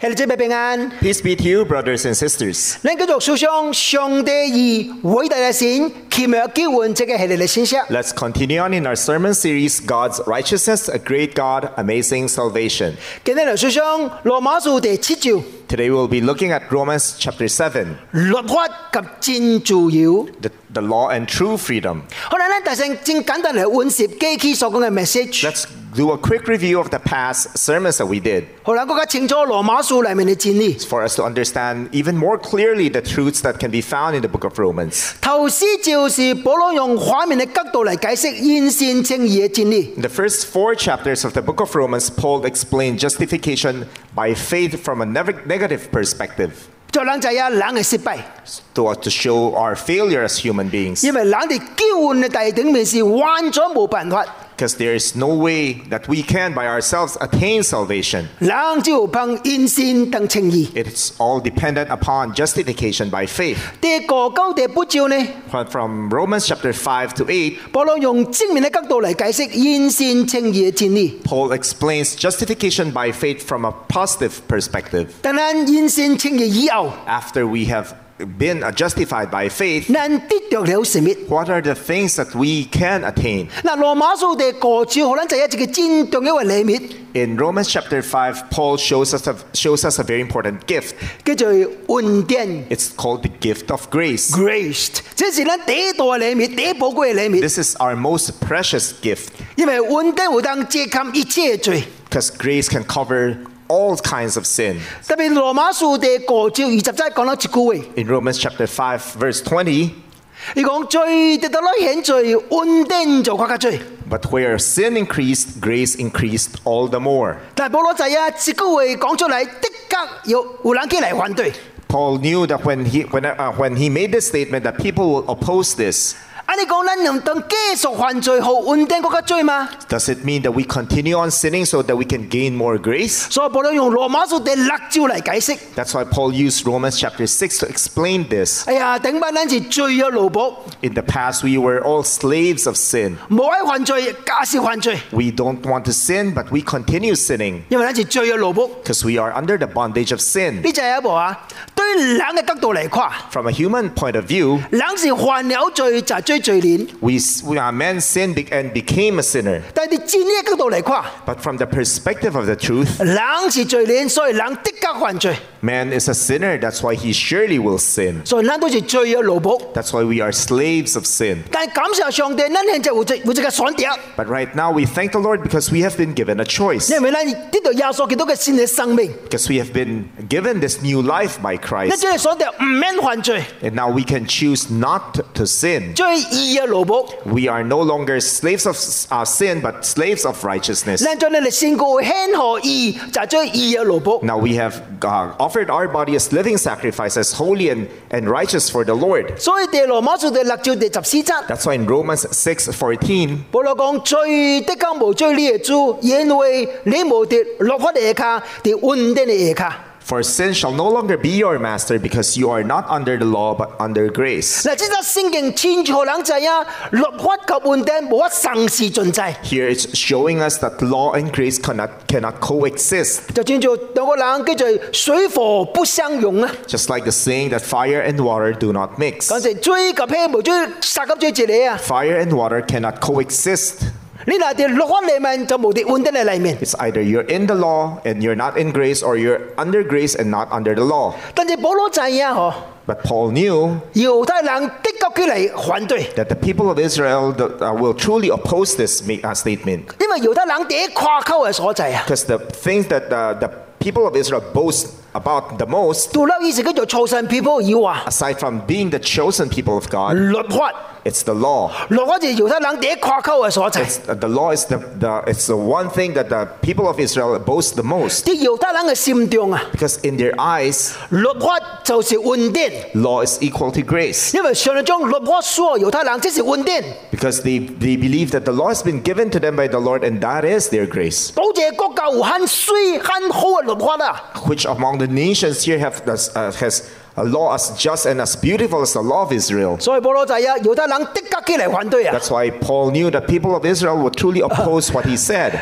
系你姐妹平安。 Peace be to you, brothers and sisters. 咱继续思想上帝以伟大嘅神奇妙嘅救恩，这个系你嘅信息。 Let's continue on in our sermon series, God's Righteousness, a Great God, Amazing Salvation. 今日嚟思想罗马书第七章 Today we'll be looking at Romans chapter 7, 律法及真自由。 the, the law and true freedom. 好啦，咱大声正简单嚟温习基基所讲嘅 message。 Let's do a quick review of the past sermons that we did 好啦，更加清楚罗马书里面嘅真理。 for us to understand even more clearly the truths that can be found in the book of Romans. 头先就是保罗用画面嘅角度嚟解释现善正义嘅真理。 In the first four chapters of the book of Romans, Paul explained justification by faith from a nev- negative perspective 就人就系人嘅失败， to, to show our failure as human beings. 因为人哋救恩嘅大顶面是完全冇办法， because there is no way that we can by ourselves attain salvation. It's all dependent upon justification by faith. From Romans chapter 5 to 8, Paul explains justification by faith from a positive perspective. After we have been uh, justified by faith, 人得着了什么？ what are the things that we can attain? 嗱，罗马书第个章可能就系一个真重要嘅礼物， In Romans chapter 5, Paul shows us a, shows us a very important gift. 叫做恩典 It's called the gift of grace.（grace）。这是咱第一大嘅礼物，第一宝贵嘅礼物， This is our most precious gift 因为恩典会当遮盖一切嘅罪。 because grace can cover all kinds of sin. 特别罗马书第个章二十节讲到一句话， In Romans chapter 5, verse 20, 伊讲罪得到咗显罪，恩典就更加罪。 but where sin increased, grace increased all the more. 但系保罗仔啊，一句话讲出嚟，的确有有人起嚟反对。 Paul knew that when he, when, uh, when he made this statement that people will oppose this, 啊，你讲咱能当继续犯罪后恩典更加罪吗？ does it mean that we continue on sinning so that we can gain more grace? 所以保罗用罗马书第六章嚟解释。 That's why Paul used Romans chapter 6 to explain this. 哎呀，顶班咱是罪嘅奴仆， In the past, we were all slaves of sin. 无爱犯罪，假是犯罪， We don't want to sin, but we continue sinning 因为咱是罪嘅奴仆。 because we are under the bondage of sin. 呢就系一步啊！对人嘅角度嚟看， From a human point of view, 人是犯了罪就系追 罪链； we, we are men sinned be- and became a sinner. 但系真理嘅角度嚟看， But from the perspective of the truth, 人是罪链，所以人的确犯罪， man is a sinner. That's why he surely will sin. 所以咱都是罪嘅奴仆。 That's why we are slaves of sin. 但系感谢上帝，咱现在有一有一个选择， But right now, we thank the Lord because we have been given a choice. 因为咱得到耶稣基督嘅新嘅生命， Because we have been given this new life by 咱 Christ. 只系选择唔免犯罪， And now we can choose not to- to sin. 做 义嘅奴仆。 We are no longer slaves of uh, sin, but slaves of righteousness. 咱将你哋先过献何义，就系做义嘅奴仆。 Now we have uh, offered our body as living sacrifices, holy and, and righteous for the Lord. 所以第罗马书第六章第十四节。 That's why in Romans 6:14, 保罗讲罪的更无罪你嘅主，因为你无跌落法嘅下，跌恩典嘅下。 for sin shall no longer be your master because you are not under the law but under grace. 嗱，即系圣经清楚人知啊，律法及恩典无法同时存在。 Here it's showing us that law and grace cannot, cannot coexist. 就正做两个人叫做水火不相容啊！ Just like the saying that fire and water do not mix. 讲成追及希无追杀及追一个啊！ Fire and water cannot coexist. 你嗱啲律法里面就无啲恩典嘅里面， It's either you're in the law and you're not in grace, or you're under grace and not under the law. 但系保罗知啊，嗬， But Paul knew 犹太人的确起嚟反对， that the people of Israel the- uh, will truly oppose this ma- uh, statement. 因为犹太人第一夸口嘅所在啊， Because the things that the, the people of Israel boast about the most, 独立意思叫做 chosen people 以外， aside from being the chosen people of God, 律法， it's the law. 律法就系犹太人第一夸口嘅所在。 It's, uh, the law is the, the, it's the one thing that the people of Israel boast the most. 啲犹太人嘅心中啊， Because in their eyes, 律法就是恩典， law is equal to grace. 因为上帝将律法说犹太人即是恩典， Because they, they believe that the law has been given to them by the Lord and that is their grace. 保谢国家有很水很好嘅律法啊！ Which among the nations here have, uh, has a law as just and as beautiful as the law of Israel. 所以保罗就系啊，犹太人的确起嚟反对啊！ That's why Paul knew that people of Israel would truly oppose what he said.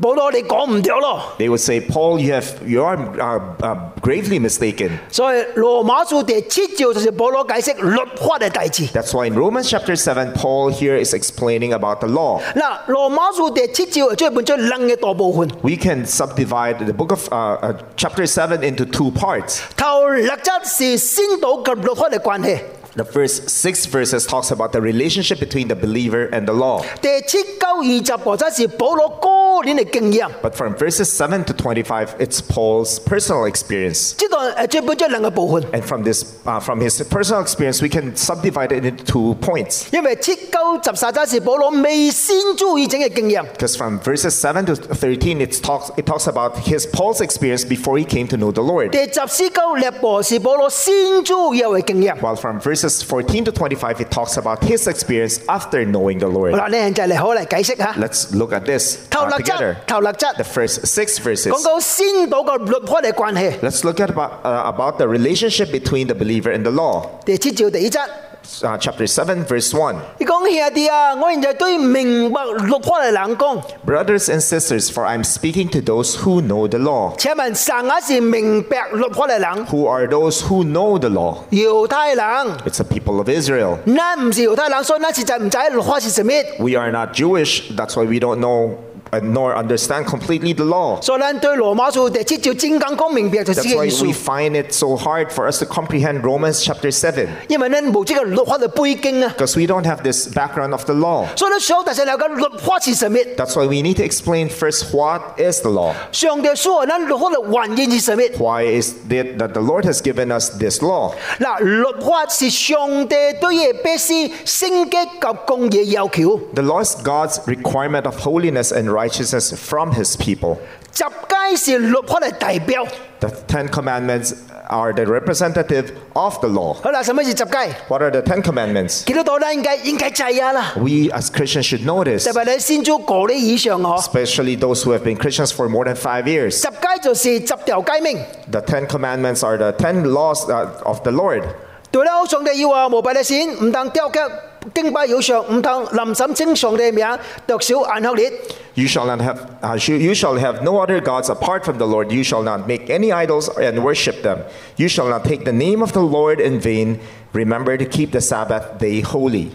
保罗你讲唔掉咯。 They would say, Paul, you have you are uh, uh, gravely mistaken. 所以罗马书第七章就是保罗解释律法嘅大字。 That's why in Romans chapter 7, Paul here is explaining about the law. 嗱，罗马书第七章系将本章楞嘅大部分。 We can subdivide the book of uh, uh, chapter 7 into two parts. 头六则是先导及律法嘅关系， The first six verses talks about the relationship between the believer and the law. 第七九二十个则是保罗个人嘅经验。 But from verses 7 to 25, it's Paul's personal experience. 呢度诶将本章两个部分， And from this, uh, from his personal experience, we can subdivide it into two points. 因为七九十三则是保罗未先主以整嘅经验。 Because from verses 7 to 13, it talks, it talks about his Paul's experience before he came to know the Lord. 第十四九列部是保罗先主以为经验。 While from verses 14 to 25, it talks about his experience after knowing the 好 Lord. 啦，呢就嚟好嚟解释下。 Let's look at this 头 uh, 六则 together.，头六则 The first six verses. 讲到先导及律法嘅关系。 Let's look at about, uh, about the relationship between the believer and the law. 第七章第一则， Uh, chapter 7, verse 1. 你讲兄弟啊，我现在对明白律法嘅人讲， Brothers and sisters, for I'm speaking to those who know the law. 请问神也是明白律法嘅人， Who are those who know the law? 犹太人。 It's the people of Israel. 咱唔是犹太人，所以咱实在唔知律法是什么。 We are not Jewish, that's why we don't know and nor understand completely the law. 所以咱对罗马书第七章真讲讲明白就是 That's 呢个 why 意思 we。find it so hard for us to comprehend Romans chapter 7, 因为咱冇这个律法嘅背景啊， because we don't have this background of the law. 所以咱想第时了解律法是什么。 That's why we need to explain first what is the law. 上帝说咱律法嘅原因是什么？ Why is it that the Lord has given us this law? 嗱，律法是上帝对嘅百姓圣洁及公义嘅要求。 The law is God's requirement of holiness and righteousness from his people. 十戒是律法嘅代表。 The Ten Commandments are the representative of the law. 好啦，什么是十戒？ What are the Ten Commandments? 基督徒咧应该应该知啊啦， We as Christians should know this, 特别你先做个你以上哦。 especially those who have been Christians for more than five years. 十戒就是十条诫命。 The Ten Commandments are the ten laws uh, of the Lord. 对啦，上帝要话无拜你先，唔当雕刻 敬拜偶像，唔当临审称上帝嘅名，读少眼口列。 You shall not have uh, you you shall have no other gods apart from the Lord. You shall not make any idols and worship them. You shall not take the name of the Lord in vain. Remember to keep the Sabbath day holy.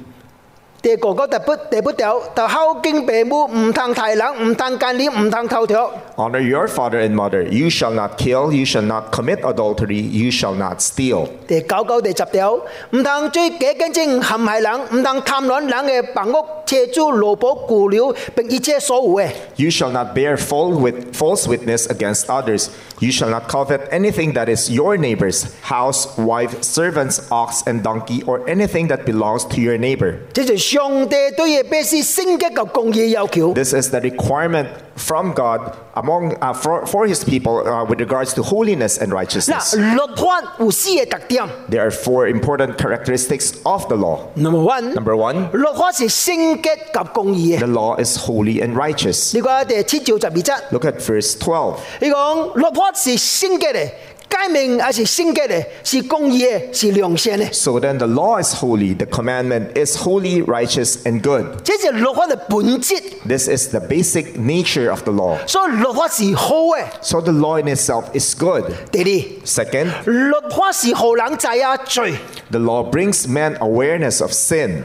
第个个第不第不条，就孝敬父母，唔通太冷，唔通奸廉，唔通偷盗。 Honor your father and mother. You shall not kill. You shall not commit adultery. You shall not steal. 第九九第十条，唔通追假见证陷害人，唔通贪恋人嘅房屋、车主、劳保、雇料，并一切所有嘅。 You shall not bear false, wit- false witness against others. You shall not covet anything that is your neighbor's house, wife, servants, ox, and donkey, or anything that belongs to your neighbor. 这就系 上帝对嘅百姓圣洁及公义嘅要求。 This is the requirement from God among uh, for, for His people uh, with regards to holiness and 嗱， righteousness. 律法有四个特点。 There are four important characteristics of the law. Number one， Number one, 律法是圣洁及公义嘅。 the law is holy and righteous. 你讲第七章十二则， Look at verse 12. 你讲律法是圣洁嘅， 诫命也是圣洁嘅，是公义嘅，是良善嘅。 So then the law is holy, the commandment is holy, righteous, and good. 这是律法嘅本质， This is the basic nature of the law. 所以律法是好嘅。 So the law in itself is good. 第二， Second, 律法是好人制啊罪。 the law brings man awareness of sin.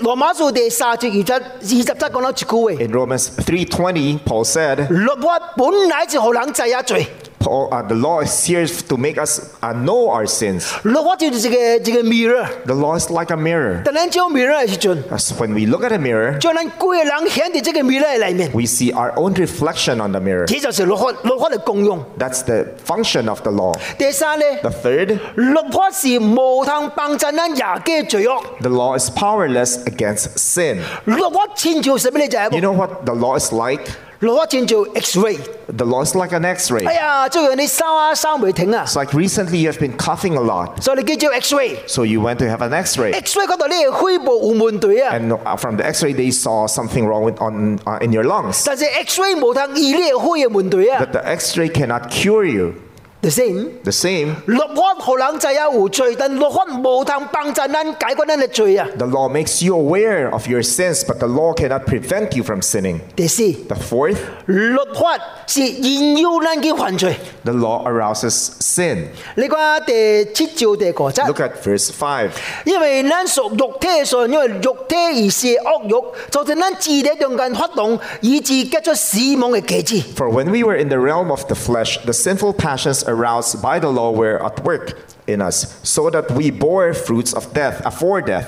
罗马书第三章二十二十则讲到一句话： In Romans 3:20, Paul said, 律法本来就好人制啊罪。 Paul, uh, the law is here to make us uh, know our sins. 律法就是一个一个 mirror， The law is like a mirror. 但咱照 mirror 嘅时阵， As when we look at a mirror, 将咱个人显喺这个 mirror 嘅里面， we see our own reflection on the mirror. 这就是律法律法嘅功用。 That's the function of the law. 第三呢， The third, 律法是无通帮助咱廿嘅罪恶。 the law is powerless against sin. 律法亲像什么呢？就系 You know what the law is like? 律法亲像 X-ray。 The law is like an x-ray. 哎呀，最近你收啊收未停啊， It's like recently you have been coughing a lot. 所以你叫做 X-ray。 So you went to have an x-ray. X-ray 嗰度你系肺部有问题啊， And uh, from the x-ray they saw something wrong with, on, uh, in your lungs. 但是 X-ray 无通医你嘅肺嘅问题啊。 But the x-ray cannot cure you. the same。 The same, 律法互人知影有罪，但律法无通帮助咱解决咱嘅罪啊。 the law makes you aware of your sins, but the law cannot prevent you from sinning. 第四， The fourth, 律法是引诱咱去犯罪。 the law arouses sin. 你看第七章第个节， Look at verse 5. 因为咱属肉体嘅信，因为肉体而是恶欲，造成咱肢体中间发动，以致结出死亡嘅果子。 For when we were in the realm of the flesh, the sinful passions aroused by the law were at work in us, so that we bore fruits of death, uh, for death.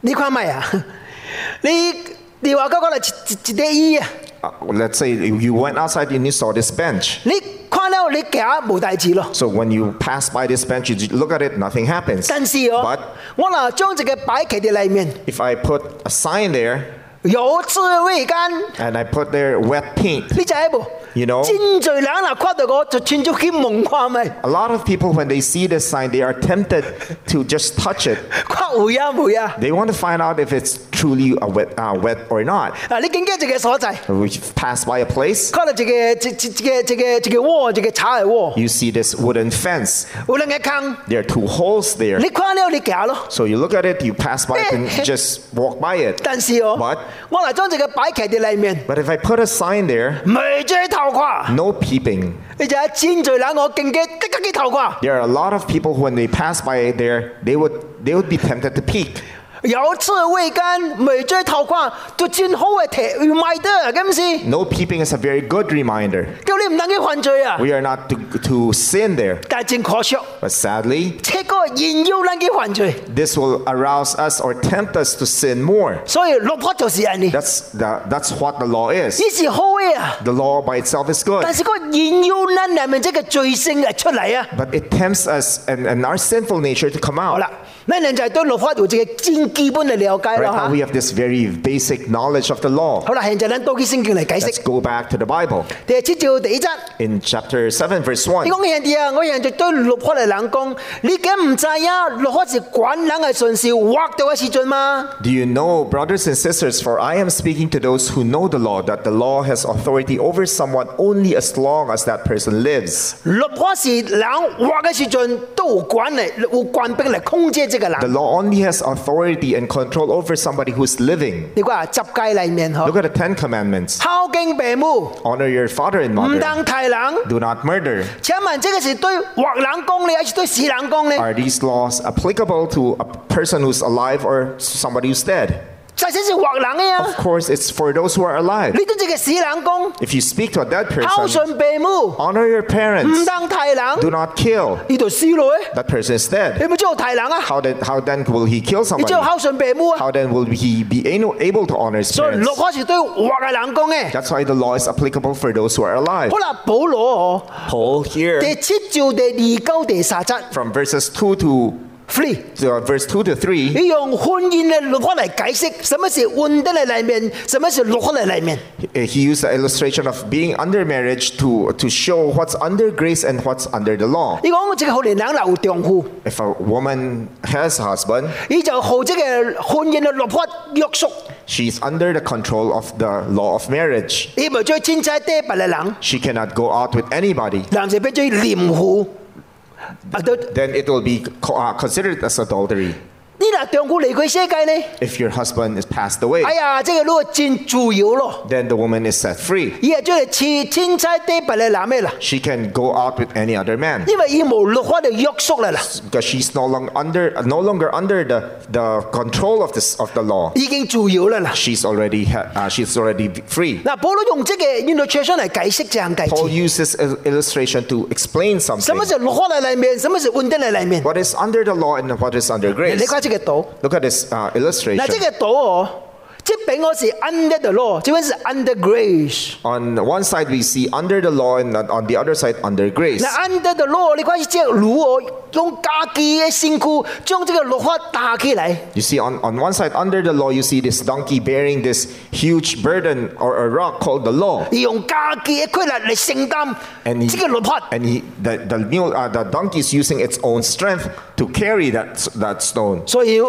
你看咪啊？你你话嗰个系一一一第一啊？ Uh, let's say you went outside and you saw this bench. 你看了你行无代志咯。 So when you pass by this bench, you look at it, nothing happens. 但是哦 But，我嗱将这个摆喺佢哋里面， if I put a sign there 有智慧间， and I put there wet paint, 你就喺部。 You know? 真罪人嗱看到我就穿咗去梦看咪， a lot of people, when they see this sign, they are tempted to just touch it. 看会啊会啊！ They want to find out if it's truly a wet, uh, wet or not. 啊，你经过一个所在， We pass by a place, 看到一个一一一个一个一个窝，一个柴嘅窝， you see this wooden fence. 有两个坑， There are two holes there. 你看了你行咯。 So you look at it, you pass by it and just walk by it. 但是哦 But， 我嗱将这个摆喺佢哋里面， But if I put a sign there, 未追头看， no peeping. 你就系真罪人，我经过即刻去头看， There are a lot of people who, when they pass by there, they would they would be tempted to peek. 有智慧间，未追头看，都真好嘅题 reminder，咁是 No peeping is a very good reminder. 叫你唔能够犯罪啊！ We are not to, to sin there. 但系真可惜， But sadly, 这个引诱咱去犯罪， this will arouse us or tempt us to sin more. 所以律法就是安尼， That's the, that's what the law is. 呢是好嘅啊！ The law by itself is good, 但是个引诱咱里面这个罪性嚟出嚟啊！ but it tempts us and, and our sinful nature to come 好 out. 啦， 咱人就系对律法有这个真基本嘅了解 Right 啦 now, 吓 we。have this very basic knowledge of the law. 好啦，现在咱倒去圣经嚟解 Let's 释。 go back to the Bible. 第七章第一节， In chapter 7, verse 1. 你讲现在啊，我现在对律法嘅人讲，你梗唔知啊？律法是管人嘅顺事，划到嘅时阵嘛？ Do you know, brothers and sisters, for I am speaking to those who know the law, that the law has authority over someone only as long as that person lives. 律法是人划嘅时阵都有管嚟，有官兵嚟控制这 个 The 人。 law only has authority and control over somebody who's living. 你讲啊，十戒里面嗬 Look，at the Ten Commandments 孝敬父母， honor your father and 唔 mother, 当提人。 do not murder. 请问这个是对活人讲呢，还是对死人讲呢？ Are these laws applicable to a person who's alive or somebody who's dead? 实际是活人嘅啊 Of！course, it's for those who are alive. 你对这个死人讲， If you speak to a dead 孝 person, 顺父母， honor your 唔 parents, 当提 do 人， not kill. 呢度死咯诶！ That person is dead. 你咪知道提人啊？ How then, how then will he kill 你 somebody? 知道孝顺父母啊？ How then will he be able able to honor his 所以律 parents? 法是对活嘅人讲嘅。 That's why the law is applicable for those who are alive. 好啦，保罗哦， Paul 第 here 七章第二九第三节 from verses 2 to, free。 to uh, verse 2 to 3, 你用婚姻嘅律法嚟解释，什么是婚的嘅里面，什么是律法嘅里面。 uh, he used the illustration of being under marriage to, to show what's under grace and what's under the law. 你讲这个好年人有丈夫， If a woman has a husband, 你就好这个婚姻嘅律法约束， she's under the control of the law of marriage. 你咪最天差地白嘅人， She cannot go out with anybody. 男就变最廉妇。 啊，都 Then it will be co- uh, considered as adultery 你嗱丈夫离开世界呢？ if your husband is passed away. 哎呀，这个路真自由咯。 Then the woman is set free. 伊系做嚟似天差地白嘅男嘅啦， She can go out with any other man 因为伊冇律法嘅约束啦啦， because she's no longer under no longer under the, the control of this of the law. 已经自由啦啦。 She's already ha- uh, she's already free. 嗱，保罗用这个 illustration 嚟解释这样解 Paul 释， uses il- illustration to explain 什 something. 么是律法嘅里面，什么是恩典嘅里面。 What is under the law and what is under 你 grace? 看这个岛， Look at this uh, 嗱，这 illustration. 个岛哦，这边我是 under the law，这边是 under grace。 On one side we see under the law and on the other side under grace. 嗱，under the law，你看这个驴哦， 用家己嘅辛苦将这个律法打起来。 You see, on, on one side, under the law, you see this donkey bearing this huge burden or a rock called the law. 用家己嘅规律嚟承担 And he, 这个律法。 and he, the, the, mule, uh, the donkey is using its own strength to carry that, that stone. 所以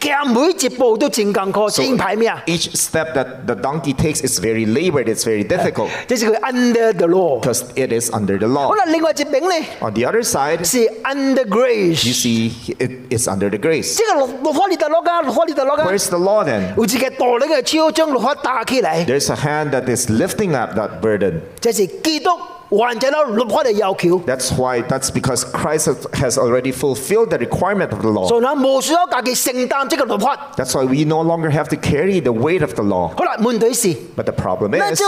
行每一步都真艰苦，真排命。 Each each step that the donkey takes is very labored, it's very difficult 这是佢 under the law。 because it is under the 好 law. 啦，另外一边咧 On the other side, 是 under you grace， see it is under the grace. 即系律律法列特落噶，律法列特落噶， Where's the law then? 有一个大力嘅超将律法打起嚟， There's a hand that is lifting up that burden. 这是基督完成咗律法嘅要求。 That's why, that's because Christ has- has already fulfilled the requirement of the law. 所以呢，无需要家己承担这个律法。 That's why we no longer have to carry the weight of the law. 好啦，问题是， But the problem 那 is,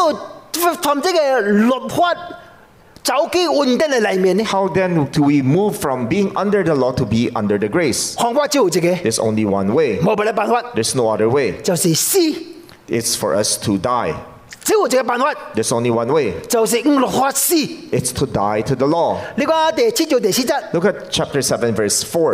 how then do we move from being under the law to be under the grace? There's only one way. There's no other way. It's for us to die. There's only one way. It's to die to the law. Look at chapter 7, verse 4.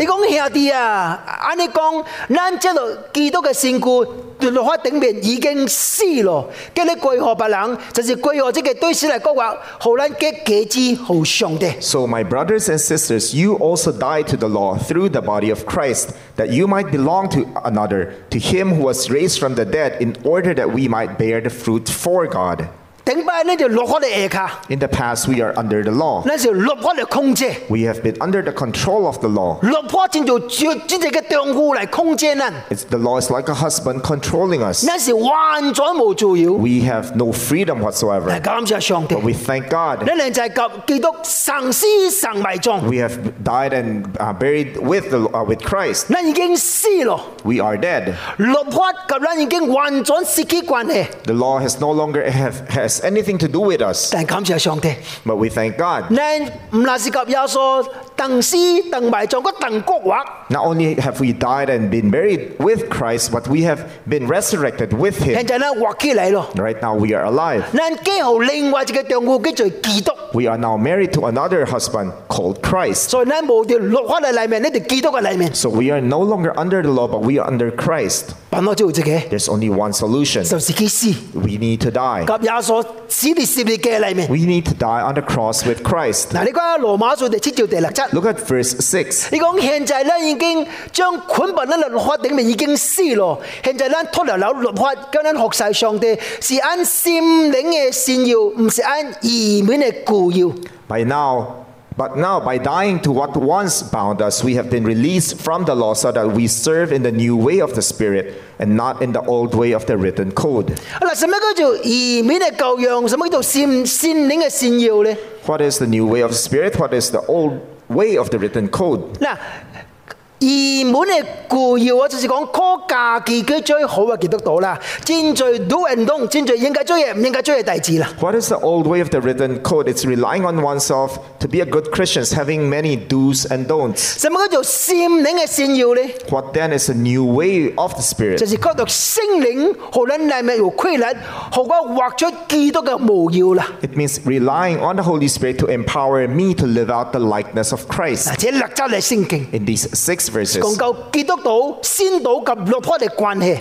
你讲兄弟啊，按你讲，咱这个基督嘅善故，律法顶面已经死咯。叫你归何别人，就是归何这个对死嚟讲话，好咱嘅己之好上帝。 So, my brothers and sisters, you also died to the law through the body of Christ, that you might belong to another, to him who was raised from the dead, in order that we might bear the fruit for God. 顶摆呢条律法嘅下卡， In the past, we are under the law. 那是律法嘅控制。 We have been under the control of the law. 律法正做专专职嘅丈夫嚟控制咱， It's, the law is like a husband controlling us. 那是完全无自由。 We have no freedom 嚟 whatsoever. 感谢上帝， But we thank God. 你哋就系及基督生死生埋葬， We have died and uh, buried with, the, uh, with Christ. 咱已经死咯。 We are dead. 律法及咱已经完全失去关系。 The law has no longer have, has anything to do with us. 但感谢上帝， But we thank God. 咱唔那是及耶稣等死等埋葬个等国画， Not only have we died and been buried with Christ, but we have been resurrected with 现 Him. 在咧画起嚟咯。 Right now, we are alive. 咱几号另外一个丈夫叫做基督， We are now married to another husband called Christ. 所以咱无条律法嘅里面，呢条基督嘅里面， So we are no longer under the law, but we are under Christ. 办法只有一个， There's only one solution. 就是佢死。 We need to die. 及耶稣 死喺十字架里面。We need to die on the cross with Christ. 嗱，你讲罗马书第七章第六节，Look at verse 6. 你讲现在咧已经将捆绑喺律法顶面已经死咯，现在咧脱離了律法，跟咱学晒上帝，是按心灵嘅善要，唔是按義面嘅固要。By now, But now, by dying to what once bound us, we have been released from the law so that we serve in the new way of the Spirit and not in the old way of the written code. What is the new way of the Spirit? What is the old way of the written code? 嗱，义门嘅固要啊，就是讲靠家己嘅最好嘅记得到啦，战罪 do and don't，战罪应该做嘢，唔应该做嘢大字啦。 What is the old way of the written code? It's relying on oneself to be a good Christian, having many do's and don'ts. 什么叫做善灵嘅善要咧？ What then is the new way of the 就 Spirit? 是靠到圣灵，好咱内面有规律，好我画出基督嘅模样啦。 It means relying on the Holy Spirit to empower me to live out the likeness of Christ. 嗱，这略走嚟圣经 In these six verses.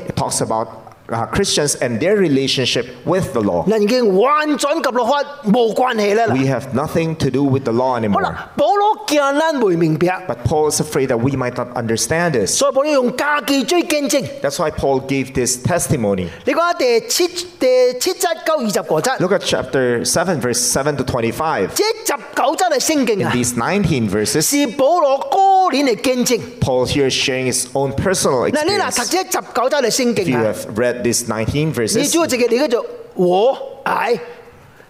It talks about uh, Christians and their relationship with the law. 嗱已经完全及律法冇关系啦。 We have nothing to do with the law 好 anymore. 啦，保罗惊咱会明白， But Paul is afraid that we might not understand this. 所以保罗用家己最见证。 That's why Paul gave this testimony. 你讲下第七第七节九二十个节， Look at chapter 7, verse 7 to 25. 这十九节系圣经 In 啊， these 19 verses, 是保罗个人嘅见证。 Paul here is sharing his own personal 嗱，你嗱读 experience. 这十九节系圣 If 经 you 啊， have read these 19你 verses, 主要直嘅你叫做我爱，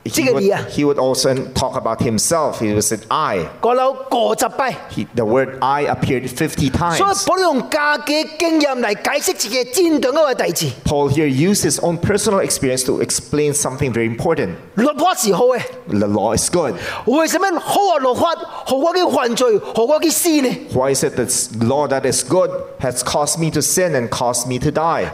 he would, he would also talk about himself. He would say, I. He, the word I appeared 50 times. Paul here used his own personal experience to explain something very important. The law is good. Why is it that law that is good has caused me to sin and caused me to die?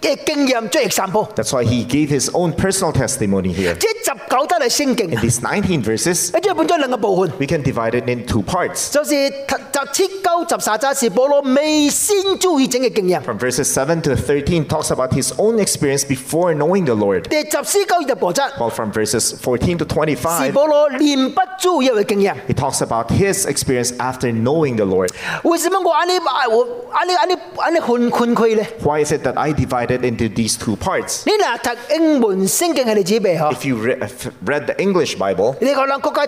用家己最嘅经验最 example。 That's why he gave his own personal testimony here. 这 十九则嘅圣经 In，these 19 verses, 一将分咗两个部分， we can divide it in two parts. 就是十七九十三则是保罗未先知以前嘅经验， From verses 7 to 13 talks about his own experience before knowing the Lord. 第十四九二十八则 While from verses 14 to 是 25, 保罗念不足以嘅经验。 he talks about his experience after knowing the Lord. 为什么我按呢我按呢按呢按呢分分开呢？ Why is it that I divided into these two parts? 你嗱读英文圣经系你自己背嗬， If you re- if read the English Bible, 你可能更加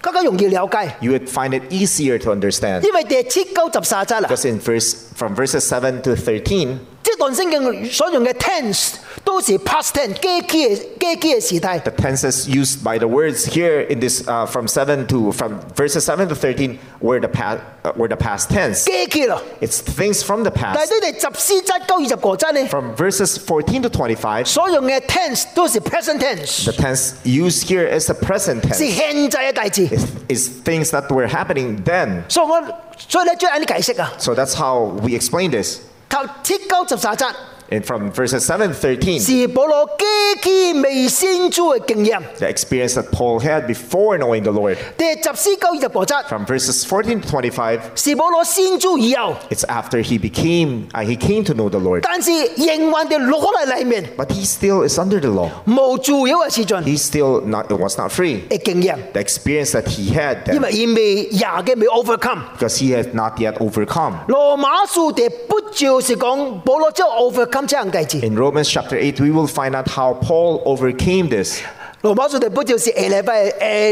更加容易了解， you would find it easier to understand. 因为第七九十三则啦， Because in verse from verses 7 to 13, 即段圣经所用嘅 tense 都是 past tense 机器嘅机器嘅时态。 the tenses used by the words here in this uh, from 7 to from verses 7 to 13 were the past uh, were the past tense. 机器咯， It's things from the 但 past. 系对第十四则九二十个则呢， From verses 14 to 25, 所用嘅 tense 都是 present tense， the tense used here is the present 是 tense. 现在嘅大字。 Is, is things that were happening then. 所以我所以咧，将啲解释啊， So that's how we explain this. 头七九十三节。And from verses 7 to 13, 是保罗机器未先知嘅经验。 the experience that Paul had before knowing the Lord. 第十四九二十个则 From verses 14 to 25, 是保罗先知以后， it's after he became uh, he came to know the Lord. 但是仍还地落嚟里面 But he still is under the law. 无自由嘅时阵 He still not was not free. 嘅经验， The experience that he had 因 then, 为佢未廿嘅未 overcome。 because he had not yet overcome. 罗马书第八章是讲保罗之后 overcome 这样计字。 In Romans chapter 8, we will find out how Paul overcame this. 罗马书第八章是下礼拜诶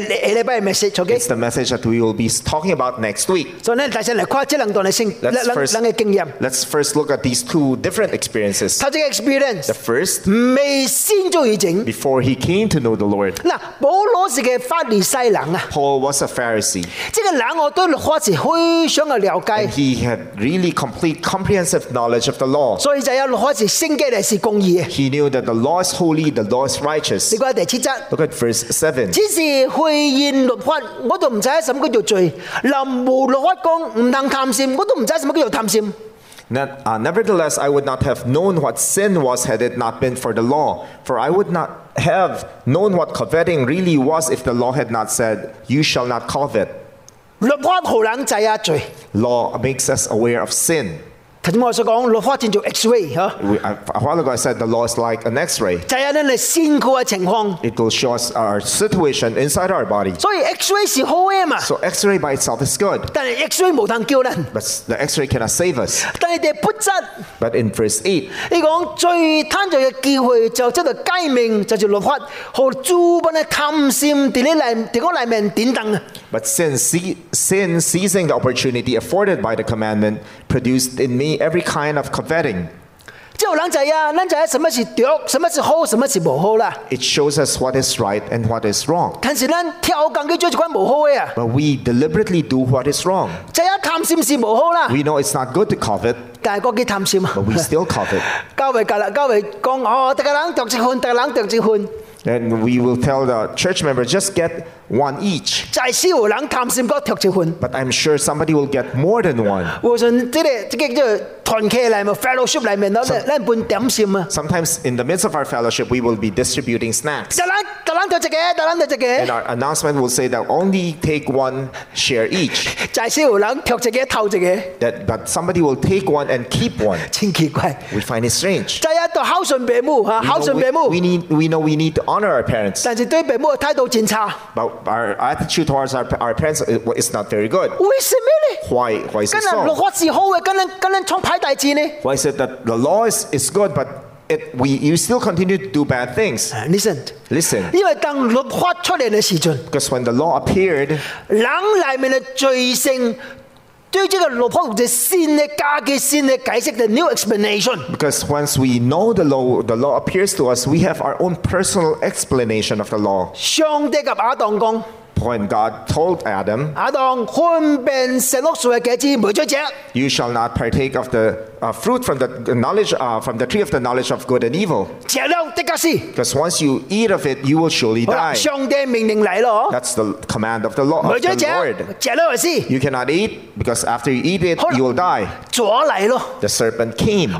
下礼拜嘅 message，OK？ It's the message that we will be talking about next week. 所以咧，大家嚟看这两段嘅圣 Let's 两 first, 两嘅经验。 let's first look at these two different experiences. 头先嘅 experience The first, 未先做以前， before he came to know the Lord, 嗱，保罗是嘅法利赛人啊， Paul was a Pharisee. 即系人我对律法是非常嘅了解 And，he had really complete, comprehensive knowledge of the law. 所以就有律法是圣洁嚟是公义嘅。 He knew that the law is holy, the law is 你 righteous. 讲第七则。 Look at verse 7. 只是会现律法，我都唔知什么叫做罪。林无律法讲唔能贪心，我都唔知什么叫做贪心。 Net- uh, nevertheless, I would not have known what sin was had it not been for the law. For I would not have known what coveting really was if the law had not said, You shall not covet. 律法好人制啊罪。 Law makes us aware of sin. 头先我所讲，律法正做 X-ray 吓， We, a a while ago, I said the law is like an x ray, 就系咧你先估嘅情况。 it will show us our situation inside our body. 所以 X-ray 是好嘅嘛， So, x ray by itself is good, 但系 X-ray 冇能救人。 but the x ray cannot save us. 但系第八则， But in verse 8, 你讲最贪罪嘅机会就即系解命，就系律法和诸般嘅贪心，地理嚟地方嚟面点等啊！ But sin, see, sin, seizing the opportunity afforded by the commandment, produced in me every kind of coveting. 之后人就系啊，人就系什么是对，什么是好，什么是唔好啦。 It shows us what is right and what is wrong. 但是咱跳更嘅做一款唔好嘅啊， But we deliberately do what is wrong. 就系贪心是唔好啦。 We know it's not good to covet, 但系嗰几贪心啊 but！we still covet. 教会教啦，教会讲哦，大家人剁一款，大家人剁一款， And we will tell the church members, just get one each. But I'm sure somebody will get more than one. Sometimes in the midst of our fellowship, we will be distributing snacks. And our announcement will say that only take one share each. But somebody will take one and keep one. We find it strange. We know we, we, need, we know we need to honor our parents. But our attitude towards our, our parents is not very good. 为什么呢？ Why, why is 跟 it 人律 so? 法是好嘅，跟人跟人创派大志呢 Why is it that the law is, is good, but it, we, you still continue to do bad things? ？Listen， Listen, 因为当律法出嚟嘅时阵， because when the law appeared, 人里面嘅罪性 对这个律法或者新嘅加嘅新嘅解释嘅 new explanation。 because once we know the law, the law appears to us, we have our own personal explanation of the law. 上帝及亚当讲： when God told Adam, You shall not partake of the uh, fruit from the knowledge uh, from the tree of the knowledge of good and evil. Because once you eat of it, you will surely die. That's the command of the, law, of the Lord. You cannot eat because after you eat it, you will die. The serpent came.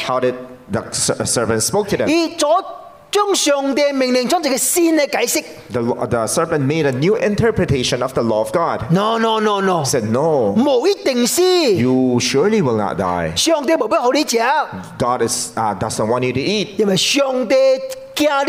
How did the serpent spoke to them? 而阻 将上帝命令将一个新嘅解释。 The, the serpent made a new interpretation of the law of God. No no no no， He said, No, 冇一定是 you surely will not die. 上帝冇必好你食， God is, uh, doesn't want you to eat. 因为上帝惊你食了亲像上帝。 Because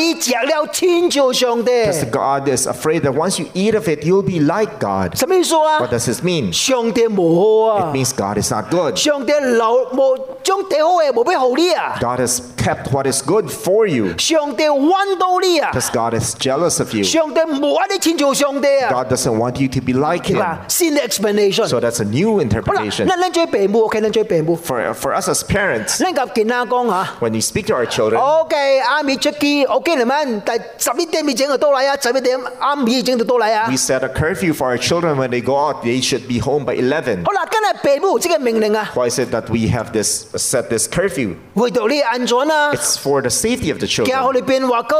God is afraid that once you eat of it, you'll be like God. 什么意思啊 What？does this mean? 上帝冇好 It 啊！ means God is not good. 上帝留冇将最好嘅冇俾好你啊！ God has kept what is good for you 上帝揾到你啊！ because God is jealous of you. 上帝冇话你亲像上帝啊！ God doesn't want you to be like 系 Him. 嘛？新嘅 explanation。 So that's a new 好啦， interpretation. 咱咱做父母，OK，咱做父母， For, for us as parents, 咱甲囡仔讲吓。 when we speak to our children, OK，阿咪出 机，OK 你们，但十一点以前就到嚟啊，十一点啱以前就到嚟啊 we。set a curfew for our children when they go out. They should be home by 11. 好啦，今日父母即个命令啊， Why is it that we have this set this curfew? 为到你安全啊， It's for the safety of the 惊好 children. 你变话个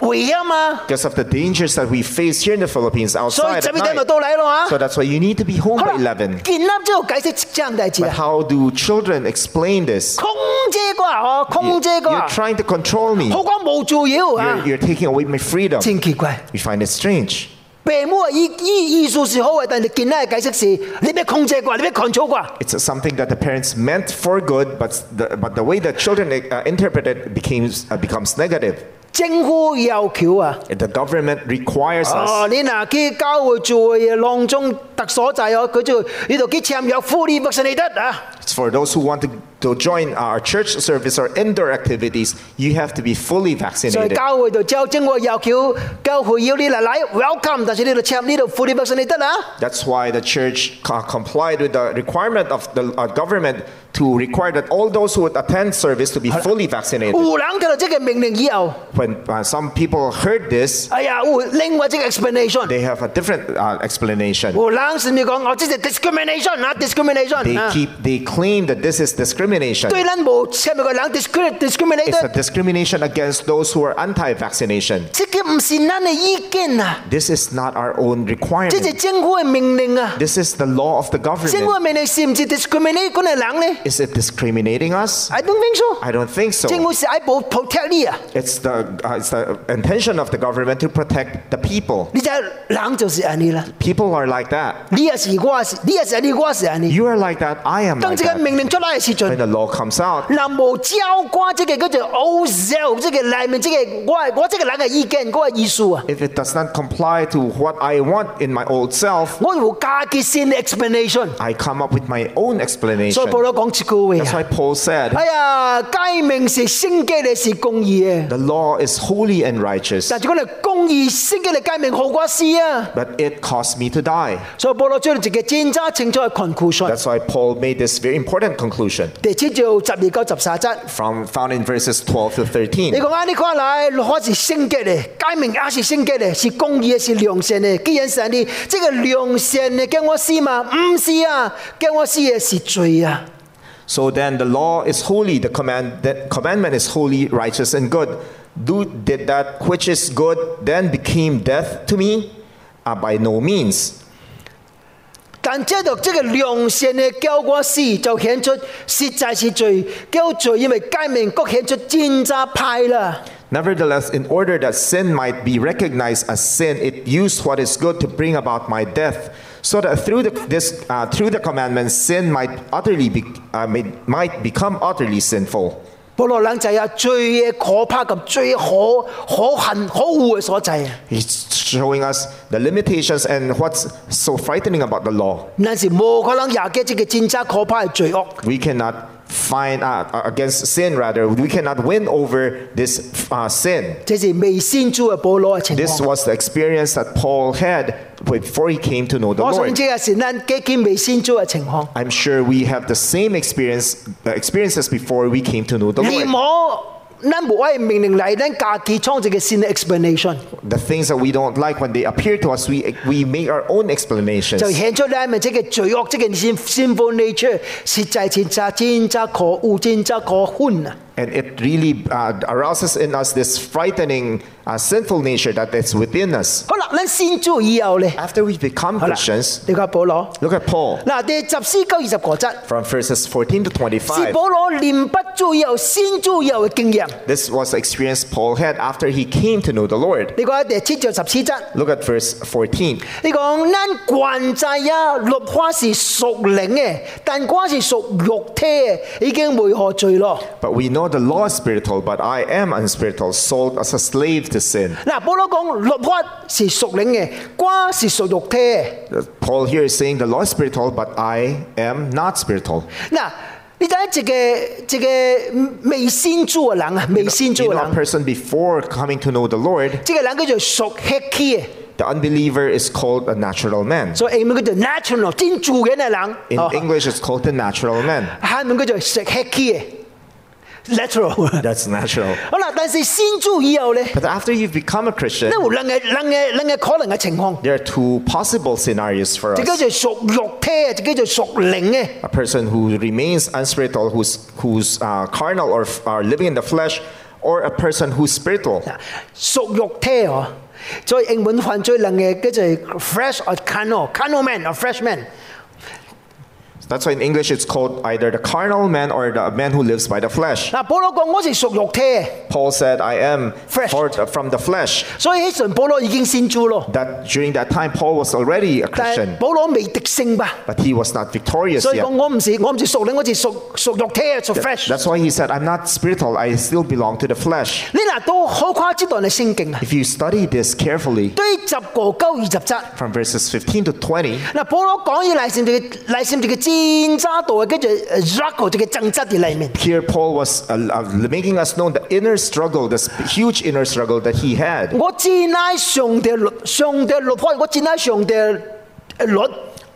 危险啊， Because of the dangers that we face here in the Philippines 所以 outside 十 at 一点就 night. 到嚟咯啊 So。that's why you need to be home 好 by 啦， 11. 囡仔之后解释这样大字 But 啊， how do children explain this? 控制啩哦，控制 You're 啩， trying to control me. 好讲冇做要啊 You're,，you're taking away my freedom. 真奇怪。 We find it strange. 父母啊，意意意思是好嘅，但系囡仔嘅解释是，你别控制啩，你别 control 啩。 It's something that the parents meant for good, but the, but the way the children uh, interpret it becomes, uh, becomes negative. 政府要求啊。The government requires 哦你嗱去教会做嘅囊中 特所在哦，佢就呢度去签约 fully vaccinated 啊。 It's for those who want to, to join our church service or indoor activities, you have to be fully 所以 vaccinated. 教会就照政府要求，教会要你嚟嚟 welcome，但是呢度签呢度 fully vaccinated 啦。 That's why the church co- complied with the requirement of the uh, government to require that all those who would attend service to be fully vaccinated. 有人听到这个命令以后， When uh, some people heard this, 哎呀，有另外一个 explanation。 they have a different uh, explanation. 有人 甚至讲我这是 discrimination 啊 discrimination They 啊。 keep they claim that this is discrimination. 对咱无签个人 discri- It's a discriminated， discrimination against those who are anti-vaccination. 这个唔是咱嘅意见啊， This is not our own 这是 requirement. 政府嘅命令啊。 This is the law of the 政府 government. 嘅命令是唔是 discriminate 嗰个人呢 Is it discriminating us? I don't think so。 I don't think 政 so. 府是爱保 protect 你啊， It's the uh, it's the intention of the government to protect the people. 你就人就是安尼啦。 People are like that. 你也是我也是，你也是安尼，我也是安尼。 You are like that. I am 当 like 这个 that. 命令出来嘅时 When 阵， the law comes out, 人无照关这个叫做 ozel，这个里面这个我我这个人嘅意见，嗰个意思啊， if it does not comply to what I want in my old self, 我有加结新嘅 explanation。 I come up with my own 所 explanation. 以保罗讲一句 That's 话 why 啊， Paul said, 哎呀，诫命是圣洁嘅，是公义嘅。 the law is holy and righteous, 但系如果你公义圣洁嘅诫命好过事啊， but it cost me to die. 所以保罗将自己战争清楚嘅 conclusion。 That's why Paul made this very important conclusion 第七章十二到十三节。 from found in verses 12 to 13. 你讲啊，你看来律法是圣洁的，诫命也是圣洁的，是公义的，是良善的。既然神你这个良善的叫我死嘛？唔是啊，叫我死嘅是罪啊！ So then the law is holy, the command the commandment is holy, righteous, and good. Do did that which is good then became death to me? Uh, by no means. 但这度这个良善的叫我死，就显出实在是罪，叫罪因为诫命各显出战争派啦。 Nevertheless, in order that sin might be recognized as sin, it used what is good to bring about my death, so that through the, this, uh, through the commandments, sin might utterly be, uh, may- might become utterly sinful. 保罗人就系最可怕及最可可恨可恶嘅所在啊！ He's showing us the limitations and what's so frightening about the law. 那是冇可能廿嘅这个战争可怕嘅罪恶。 We cannot find uh, uh, against sin rather we cannot win over this uh, sin. This was the experience that Paul had before he came to know the Lord. I'm sure we have the same experience uh, experiences before we came to know the Lord. 冇咱无爱命令来，咱家己創一个新的 explanation，The things that we don't like when they appear to us, we we make our own explanations. 就顯出咱咪這個罪惡，這個 sin- sinful nature，實在真真真真可惡，真真可恨啊！And it really uh, arouses in us this frightening uh, sinful nature that is within us. 好啦，咱信主以后咧， After we become 好啦 Christians,，你睇保罗 look at Paul 嗱，第十四九二十个则 from verses 14 to 是 25. 保罗念不主以后先主以后嘅经验。 This was the experience Paul had after he came to know the Lord. 你讲第七章十四则， Look at verse 14. 你讲咱惯制啊，律法是属灵嘅，但我是属肉体嘅，已经为何罪咯？ But we know the law is spiritual, but I am unspiritual, sold as a slave to sin. 嗱，保罗讲律法是属灵嘅，我是属肉体嘅。 Paul here is saying the law is spiritual, but I am not spiritual. 嗱，你睇一个一个未先主嘅人啊，未先主 You 嘅 know, a 人， person before coming to know the Lord, 即个人叫做属血气嘅， the unbeliever is called a natural man. 所以英文叫做 natural，真住嘅嘅人。 In 哦 English, it's called the natural man. 韩文叫做属血气嘅 ，natural。 That's natural. 好啦，但是先主以后咧， But after you've become a Christian, 呢有两个两个两个可能嘅情况。 there are two possible scenarios for 一个 us. 就属肉体嘅，一个就属灵嘅。 A person who remains unspiritual, who's, who's uh, carnal or, or living in the flesh, or a person who's spiritual. 属肉体哦，所以英文犯罪两个叫做 fresh or carnal，carnal man or fresh man。 That's why in English it's called either the carnal man or the man who lives by the flesh. 嗱，保罗讲我是属肉体嘅， Paul said, I am Flesh. for- from the flesh. 所以喺神保罗已经先主咯， That during that time, Paul was already a 但 Christian, 系保罗未敌胜吧？ but he was not victorious 所以 yet. 讲我唔是我唔是属灵，我是属属肉体嘅，属 fresh。 That's why he said, I'm not spiritual, I still belong to the flesh. 你嗱都好跨这段嘅圣经啊， If you study this carefully, 对十个九二十则。 from verses 15 to 20, 嗱，保罗讲以嚟先这个嚟先这个战争度嘅，跟住 struggle 这个争执嘅里面。 here Paul was uh, uh, making us know the inner struggle, this huge inner struggle that he had.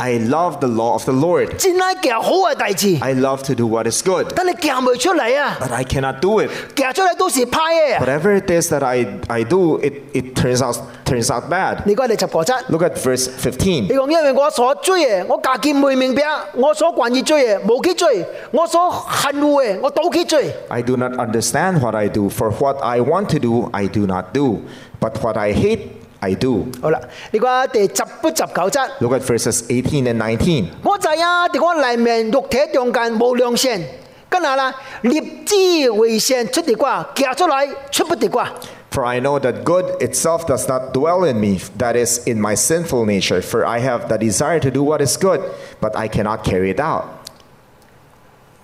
我真爱上帝律，上帝律法，我真爱上帝律， I love the law of the Lord. 真爱行好嘅代志， I love to do what is good, 但系行唔出嚟啊！ but I cannot do it. 行出嚟都是派嘅。 Whatever it is that I, I do, it, it turns out turns out bad. 你讲你十个则， Look at verse 15. 你讲因为我所追嘅，我家见未明白，我所惯意追嘅冇去追，我所恨恶嘅，我倒去追。 I do not understand what I do, for what I want to do, I do not do, but what I hate, I do. 好啦，你讲第十不十九则， Look at verses 18 and 19. 我就啊，喺我里面肉体中间冇良善，跟下啦，立志为善出地瓜，行出来出不地瓜。 For I know that good itself does not dwell in me, that is, in my sinful nature. For I have the desire to do what is good, but I cannot carry it out.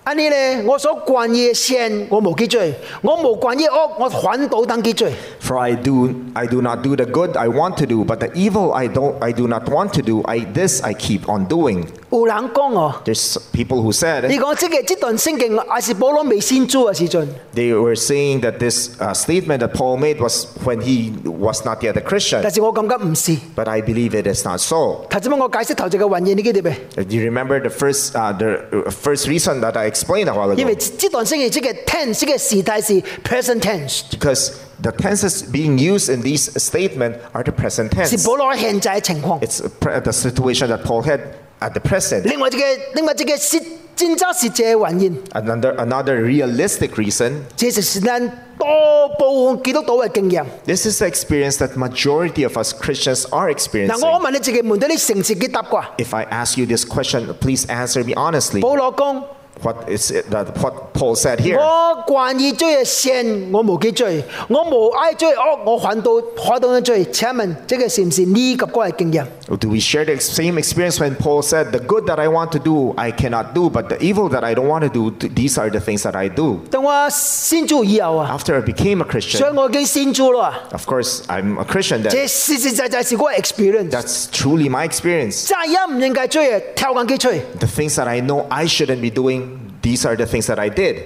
安尼咧，我所惯意嘅善，我冇去追；我冇惯意嘅恶，我反倒当去追。 For I do I do not do the good I want to do, but the evil I don't I do not want to do, I this I keep on doing. 有人讲哦， There's people who said 你讲即个这段圣经还是保罗未先做嘅时阵， they were saying that this uh, statement that Paul made was when he was not yet a Christian. 但是我感觉唔是。 But I believe it is not so. 头先我解释头一个原因，你记得未？ Do you remember the first uh, the uh, first reason that I explained a while 因为 ago? 这段圣经这个 tense 这个时态是 present tense， Because the tenses being used in these statement are the present 是 tense. 保罗现在嘅情况。 It's pre- the situation that Paul had at the present. 另外一个另外一个实真真实际嘅原因， Another another realistic reason 这就是咱多部分基督徒嘅经验。 This is the experience that majority of us Christians are 嗱， experiencing. 我问你自己问题，你诚实嘅答啩？ If I ask you this question, please answer me honestly. 保罗讲： What is it that what Paul said here? 我惯意追嘅善，我冇去追；我冇爱追恶，我反倒反倒去追。请问，这个是唔是呢及嗰嘅经验？ Do we share the same experience when Paul said, "The good that I want to do, I cannot do, but the evil that I don't want to do, th- these are the things that I do." 当我先做以后啊， After I became a 所以 Christian, 我已经先做啦。 of course, I'm a Christian 这 then. 实实在在是我嘅 experience。 That's truly my experience. 责任唔应该追嘅，跳紧去追， The things that I know I shouldn't be doing, these are the things that I did.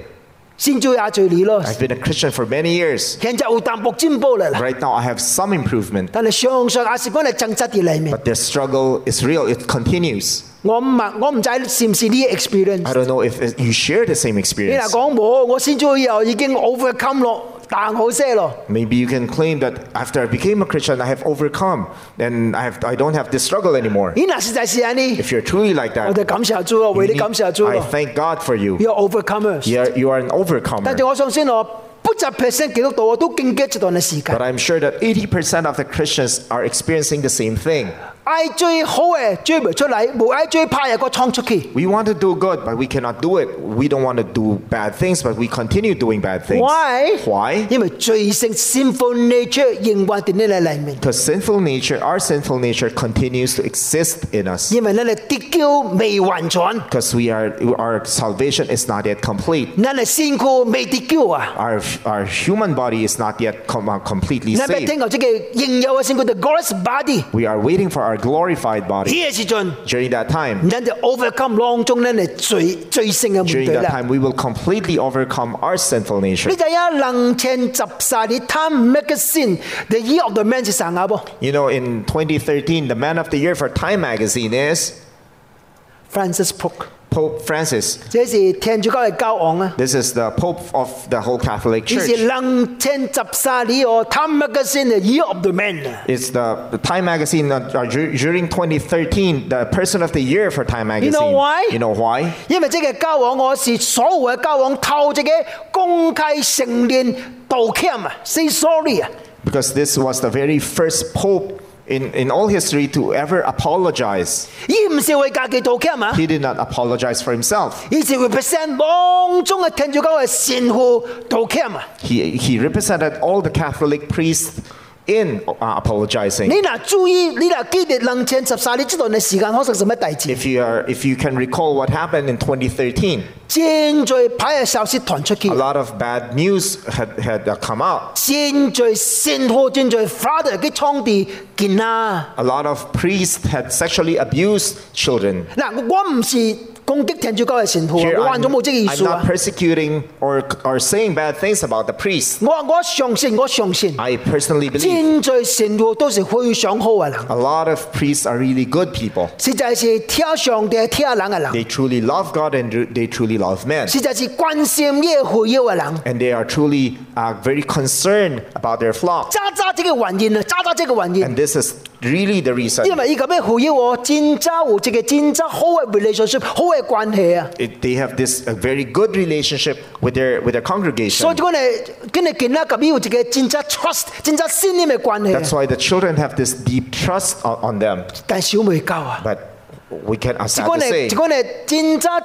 先做也罪你咯。 I've been a Christian for many years. 现在有淡薄进步啦啦， Right now, I have some improvement. 但系上上也是讲嚟争执嘅里面。 But the struggle is real, it continues. 我唔问，我唔知是唔是呢个 experience I。don't know if you share the same 你 experience. 嗱讲冇，我先做以后已经 overcome 咯， 弹好些咯。 Maybe you can claim that after I became a Christian, I have overcome and I, have, I don't have this struggle anymore. 咦嗱，实在是啊呢， If you're truly like 我 that, 哋感谢主咯， you 为你 need- 感谢主 I 咯。 thank God for you. You're overcomers。 You're, you are an 但 overcomer. 系我相信我不十 percent 基督徒我都经历一段嘅时间 But。I'm sure that 80% of the Christians are experiencing the same thing. 爱最好嘅追唔出嚟，无爱最怕嘅个冲出去。 We want to do good, but we cannot do it. We don't want to do bad things, but we continue doing bad things. Why？ Why? 因为罪性 sinful nature 仍然喺你哋里面。 Because sinful nature, our sinful nature continues to exist in us. 因为你哋跌跤未完全， Because we are, our salvation is not yet complete. 你哋先故未跌跤啊！ Our, our human body is not yet com- uh, completely 你咪 saved. 听过即系应有嘅先故 the glorious body， We are waiting for our glorified body. 呢个时阵， During that time, 你就 overcome 当中咧嚟罪罪性嘅面 during 对 that 啦。 time, we will completely overcome our sinful nature. 呢就一能前十晒啲 Time Magazine The Year of the Man 是啥啊噃 You know, in 2013, the Man of the Year for Time magazine is ？Francis Pope， Pope Francis. 这是天主教嘅教皇啊。 This is the Pope of the whole Catholic 呢是 Church. 能前十晒啲哦 Time Magazine The Year of the Man 啊。 It's the, the Time magazine uh, uh, dur- during 2013, the person of the year for Time magazine. know why? You know why? 因为即个交往，我是所有嘅交往透这个公开承认道歉啊，say sorry 啊。 Because this was the very first Pope in, in all history to ever apologize. He did not apologize for himself. He, he represented all the Catholic priests in uh, apologizing. 你嗱注意，你嗱记得能前十晒，你知道你时间可能什么大字？ If you, are, if you can recall what happened in 2013, 正在派嘅消息传出去 a，lot of bad news had, had uh, come out. 正在善妇，正在 father 嘅创地见啊！ A lot of priests had sexually abused children. 嗱，我唔是 攻擊天主教嘅善婦 Here, 啊，我話 I'm, 咗冇這個意 I'm 思啊 not。persecuting or, or saying bad things about the priests. 我我相信，我相信，I personally believe 正在善婦都是非常好嘅人，a lot of priests are really good people. 實在是聽上帝、聽人嘅人，They truly love God and they truly love men. 實在是關心呢個會要嘅人。And they are truly uh, very concerned about their flock. 渣渣這個原因啊，渣渣這個原因 And，this is really the reason. 因为呢个咩会要我真渣和这个真渣好嘅 relationship，好嘅关系啊。 It, they have this a very good relationship with their, with their 所 congregation. 以我哋跟你见啦，咁要这个真渣 trust、真渣信念嘅关系 That's 啊。 why the children have this deep trust on, on them. 但小妹教啊， But we can, uh, 这 sad 个 to 呢， say, 这个呢真渣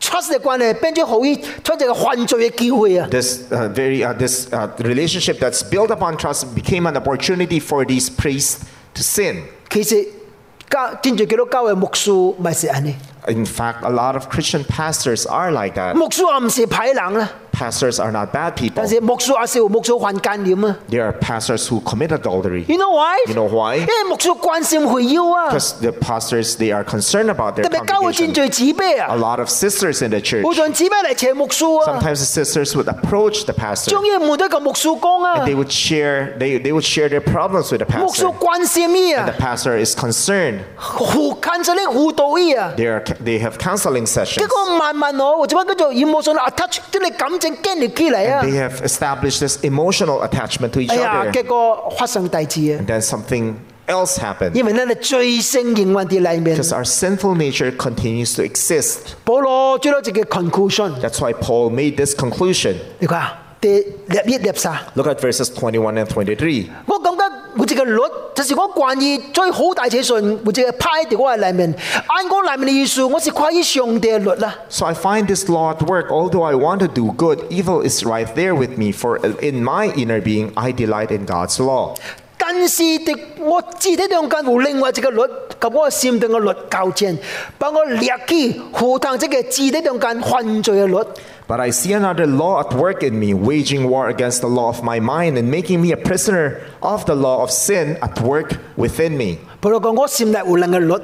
trust 嘅关系变咗好易出这个犯罪嘅机会啊。 this uh, very uh, this uh, relationship that's built upon trust became an opportunity for these priests to sin. 其实教真正基督教嘅牧师咪是安尼， In fact, a lot of Christian pastors are like that. 牧师我唔是歹人啦， Pastors are not bad people. 但是牧师也是有牧师犯奸念啊。 There are pastors who commit adultery. You know why？ You know why? 因为牧师关心会要啊， Because the pastors they are concerned about their 特别教会战 congregation. 罪自卑 A 啊， lot of sisters in the church. 会像自卑嚟邪牧师啊， Sometimes the sisters would approach the pastor. 将嘢瞒到个牧师讲啊 And，they would share they, they would share their problems with the 牧师 pastor. 关心你 And 啊 the，pastor is concerned. 互看咗你互导你啊。 They are they have counseling 结 sessions. 果慢慢我或者乜叫做 emotional attach，将你感情 建立起嚟啊 They。have established this emotional attachment to each 哎呀， other. 结果发生大事啊， And then something else happened. 因为咧你罪性仍然喺里面。 Because our sinful nature continues to exist. 保罗做咗一个 conclusion， That's why Paul made this conclusion. 你睇下第廿一廿三。 Look at verses 21 and 23. 我感觉 我这个律，就是我关于最好大写信，或者派喺我嘅里面，按我里面嘅意思，我是跨于上帝嘅律啦。 So I find this law at work. Although I want to do good, evil is right there with me. For in my inner being, I delight in God's law. 但是的我肢体中间有另外一个律，及我心中嘅律交战，把我掠去负担这个肢体中间犯罪嘅律。 But I see another law at work in me, waging war against the law of my mind and making me a prisoner of the law of sin at work within me. 保罗讲我心内有两个律，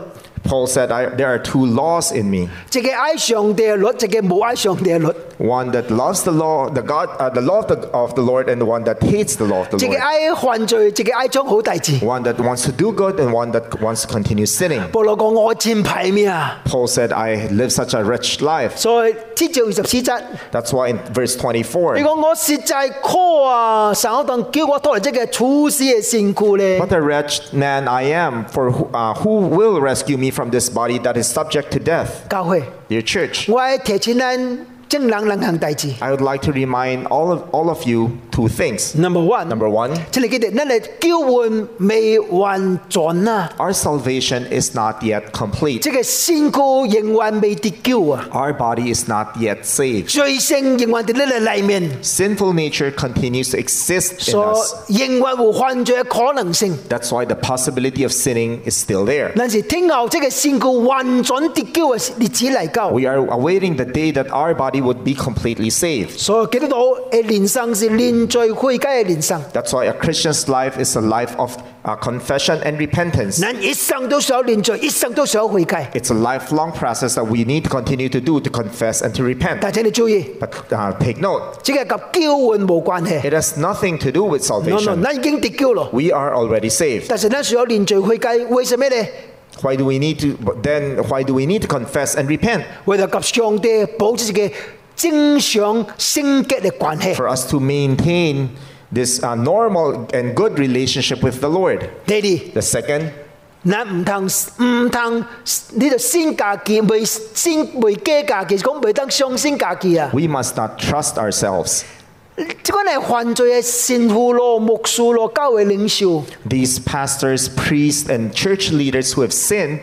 Paul said, I, There are two laws in me 一个爱上帝嘅律，一个冇爱上帝嘅律。 one that loves the law, the God, uh, the law of the, of the Lord, and the one that hates the law of the 一个 Lord. 爱犯罪，一个爱做好大事。 One that wants to do good and one that wants to continue sinning. 保罗讲我真排命啊！ Paul said, "I live such a rich life." 所以七照二十四节， That's why in verse 24. 你讲我实在 call 啊，神可当叫我脱离这个处死嘅辛苦咧。 What a wretched man I am! For who, uh, who will rescue me from this body that is subject to death? 教会， Dear church, 我系提醒咱 正人两项大事。 I would like to remind all of all of you two things. Number one， Number one, 请你记得，咱系叫换未完全啊！ our salvation is not yet complete. 这个辛苦仍然未得救啊！ Our body is not yet saved. 罪性仍然喺咱嘅里面， Sinful nature continues to exist in 所 us. 以仍然有犯罪嘅可能性。 That's why the possibility of sinning is still there. 但是听后这个辛苦完全得救嘅日子嚟到。 We are awaiting the day that our body would be completely saved. 所以记得到嘅人生是连罪悔改嘅人生， That's why a Christian's life is a life of uh, confession and repentance. 人一生都想连罪，一生都想悔改。 It's a lifelong process that we need to continue to do to confess and to repent. 但请你注意， But uh, take note, 这个及交换冇关系。 it has nothing to do with no no， salvation. 咱已经得救咯。 We are already saved. 但是咱需要连罪悔改，为什么呢？ Why do we need to? But then, why do we need to confess and repent? 为咗及上帝保持这个正常圣洁嘅关系。 For us to maintain this uh, normal and good relationship with the Lord. 第二， The second, 咱唔通唔通呢度先家己，未先未假家己，讲未当相信家己啊！ we must not trust ourselves. These pastors, priests, and church leaders who have sinned,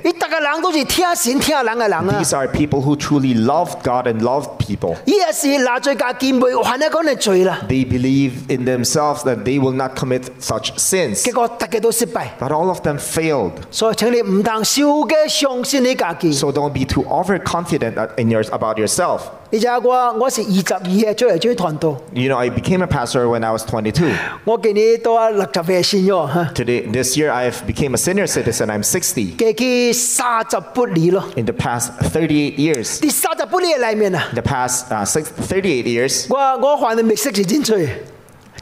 these are people who truly love God and love people. They believe in themselves that they will not commit such sins. But all of them failed. So don't be too overconfident in your, about yourself. 你知我我是二十二嘅追嚟追团道， You know, I became a pastor when I was 22. 我今年都系六十嘅先咗吓， Today, this year, I've became a senior citizen. I'm 60. 嘅佢三十八年咯。 In the past 38 years, 第三十八年嘅里面啊， in the past uh, six, 38 years, 我我犯嘅 mistake 是真罪，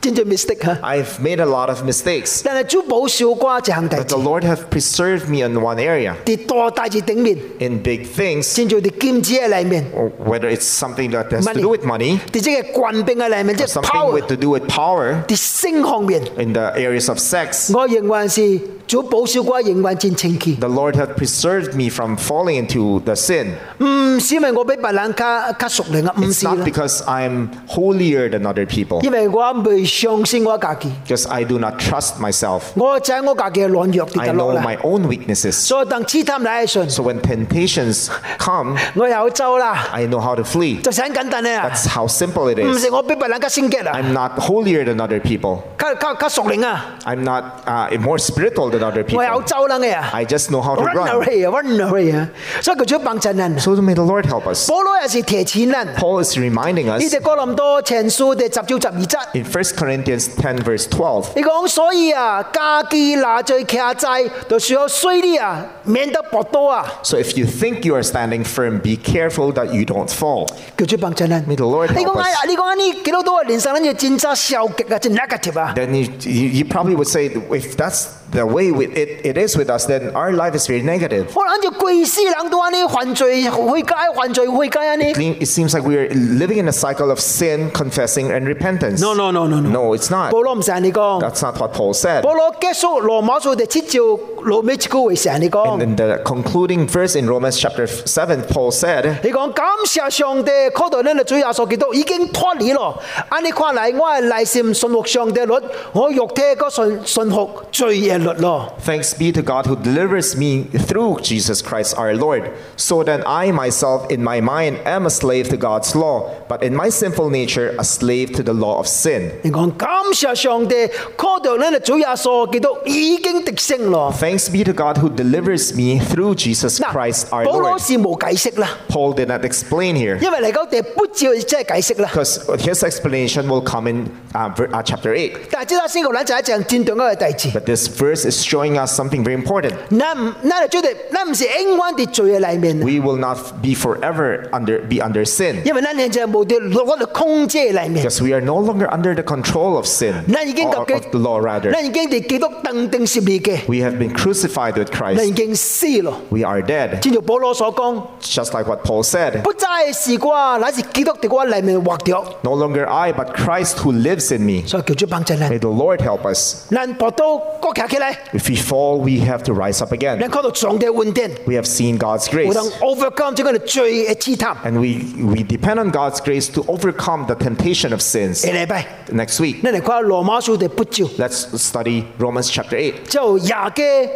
真罪 mistake 吓。 I've made a lot of mistakes. 但系主保守我一项大 But 事 the，Lord have preserved me in one area. 啲大大事顶面， In big things, 真做啲金子嘅里面， or whether it's something that has to Money. do with money, 啲即系官兵嘅里面，即 or 系 something power， with to do with power, 啲性方面， in the areas of sex, 我仍然是主保守我，仍然真清洁。 the Lord have preserved me from falling into the sin. 唔是因为我比别人较较熟练啊，唔 It's 是 not 啦， because I'm holier than other people, 因为我未 相信我家己， because I do not trust myself. 我就喺我家己嘅软弱跌 I 得落 know 嚟 my，own weaknesses. 所以当试探嚟嘅时候， So when temptations come, 我又走啦， I know how to flee. 就系很简单嘅啊， That's how simple it 唔 is. 是我比别人较圣洁啊， I'm not holier than other people. 较较较熟练啊， I'm not uh, more spiritual than other 我又 people. 走啦嘅啊 I just know how to ，run run. away 啊，run away 啊，所以佢就帮衬人。 So may the Lord help us. 保罗又是提醒人， Paul is reminding 呢 us 只哥林多前书第十章十二节。 in 1 Corinthians 10, verse 12. 你讲所以啊，家己拿罪卡债，就需要衰啲啊，免得搏多啊。 So if you think you are standing firm, be careful that you don't fall. 叫主帮衬人。 May the Lord 你 help 讲啊 us.，你讲啊，呢几多多嘅连生，跟住战争消极啊，真 negative 啊。 Then you, you, you probably would say, if that's the way with it, it is with us, then our life is very negative. 可能就贵司人都安尼犯罪悔改，犯罪悔改安尼。 It seems like we're living in a cycle of sin, confessing, and repentance. No, no, no, no, no. No, it's not. 保罗唔成你讲， That's not what Paul said. 保罗结束罗马书第七章罗尾一句话成你 And 讲。 in the concluding verse in Romans chapter 7, Paul said, 你讲感谢上帝，靠到呢个主耶稣基督已经脱离咯。按你看嚟，我系内心信服上帝律， 我肉体嗰信信服罪嘅律咯。 Thanks be to God who delivers me through Jesus Christ our Lord. So then I myself in my mind am a slave to God's law, but in my sinful nature a slave to the law of sin. 你讲感谢上帝，靠到呢个主耶稣基督已经得胜咯。 Thanks Thanks be to God who delivers me through Jesus Christ our 保罗 Lord. 是冇解释啦， Paul did not explain here 因为嚟讲第八节即系解释啦。 because his explanation will come in uh, ver- uh, chapter 8. 但系即系先个咧就系一样战断嗰个弟子， But this verse is showing us something very important. 那唔那就绝对那唔是永远的罪嘅里面， We will not be forever under be under sin 因为那年就系冇啲落我哋控制嘅里面， because we are no longer under the control of sin 那已经 or 及 of the law rather. 那已经地基督钉定十字嘅， We have been crucified with 那已 Christ. 经死咯。 We are dead. 正如保罗所讲， Just like what Paul said. 不再是我，乃是基督的我里面活着， No longer I, but Christ who lives in me. 所以叫做帮助 人。 May the Lord help us. 人搏到国企起来， If we fall, we have to rise up again. 人看到上帝恩典， We have seen God's 我 grace. 能 overcome 这个罪嘅试探。 And we, we depend on God's grace to overcome the temptation of sins. 下礼拜， Next week, 你嚟看罗马书第八章， let's study Romans chapter 8. 就廿嘅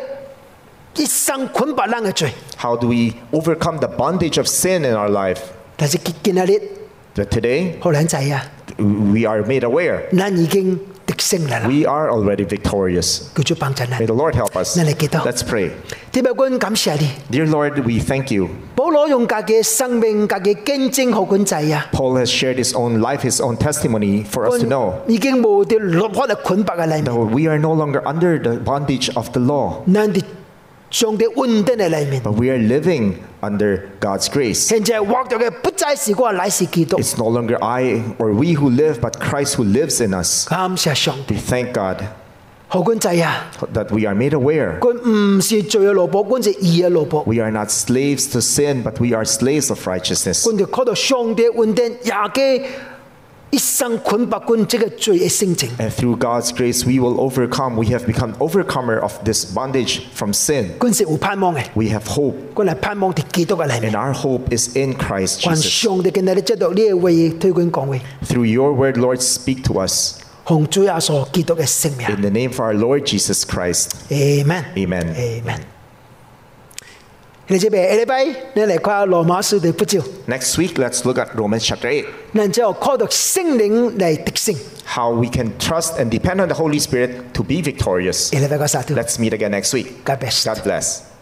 一生捆绑人嘅罪， How do we overcome the bondage of sin in our life? 但是今日日 But today, 好靓仔啊， we are made aware. 人已经 得胜啦， We are already victorious. 叫做帮助 May 人。 the Lord help us. 那你记得。 Let's pray. 天父君感谢你， Dear Lord, we thank you. 保罗用家嘅生命、家嘅见证好管制啊， Paul has shared his own life, his own testimony for us to know 已经冇啲落开嚟捆绑嘅里 that 面， we are no longer under the bondage of the law, 人哋 上帝恩典嘅里面。 but we are living under God's grace. 现在活着嘅不再是我，乃是基督。 It's no longer I or we who live, but Christ who lives in us. 感谢上帝， We thank God 好管制啊！ that we are made aware. 佢唔是罪嘅萝卜，佢是义嘅萝卜。 We are not slaves to sin, but we are slaves of righteousness. 佢哋靠到上帝恩典，也嘅 一生捆绑佢这个罪嘅性情。 And through God's grace, we will overcome. We have become overcomer of this bondage from sin. 佢是有盼望嘅， We have hope, 佢系盼望喺基督嘅里 and 面。 our hope is in Christ 还 Jesus. 上帝今日你知道呢个way推广讲话， Through your word, Lord, speak to us. 红主耶稣基督嘅圣名。 In the name of our Lord Jesus Christ. Amen。 Amen. Amen。 Next week, let's look at Romans chapter 8. How we can trust and depend on the Holy Spirit to be victorious. Let's meet again next week. God bless. God bless.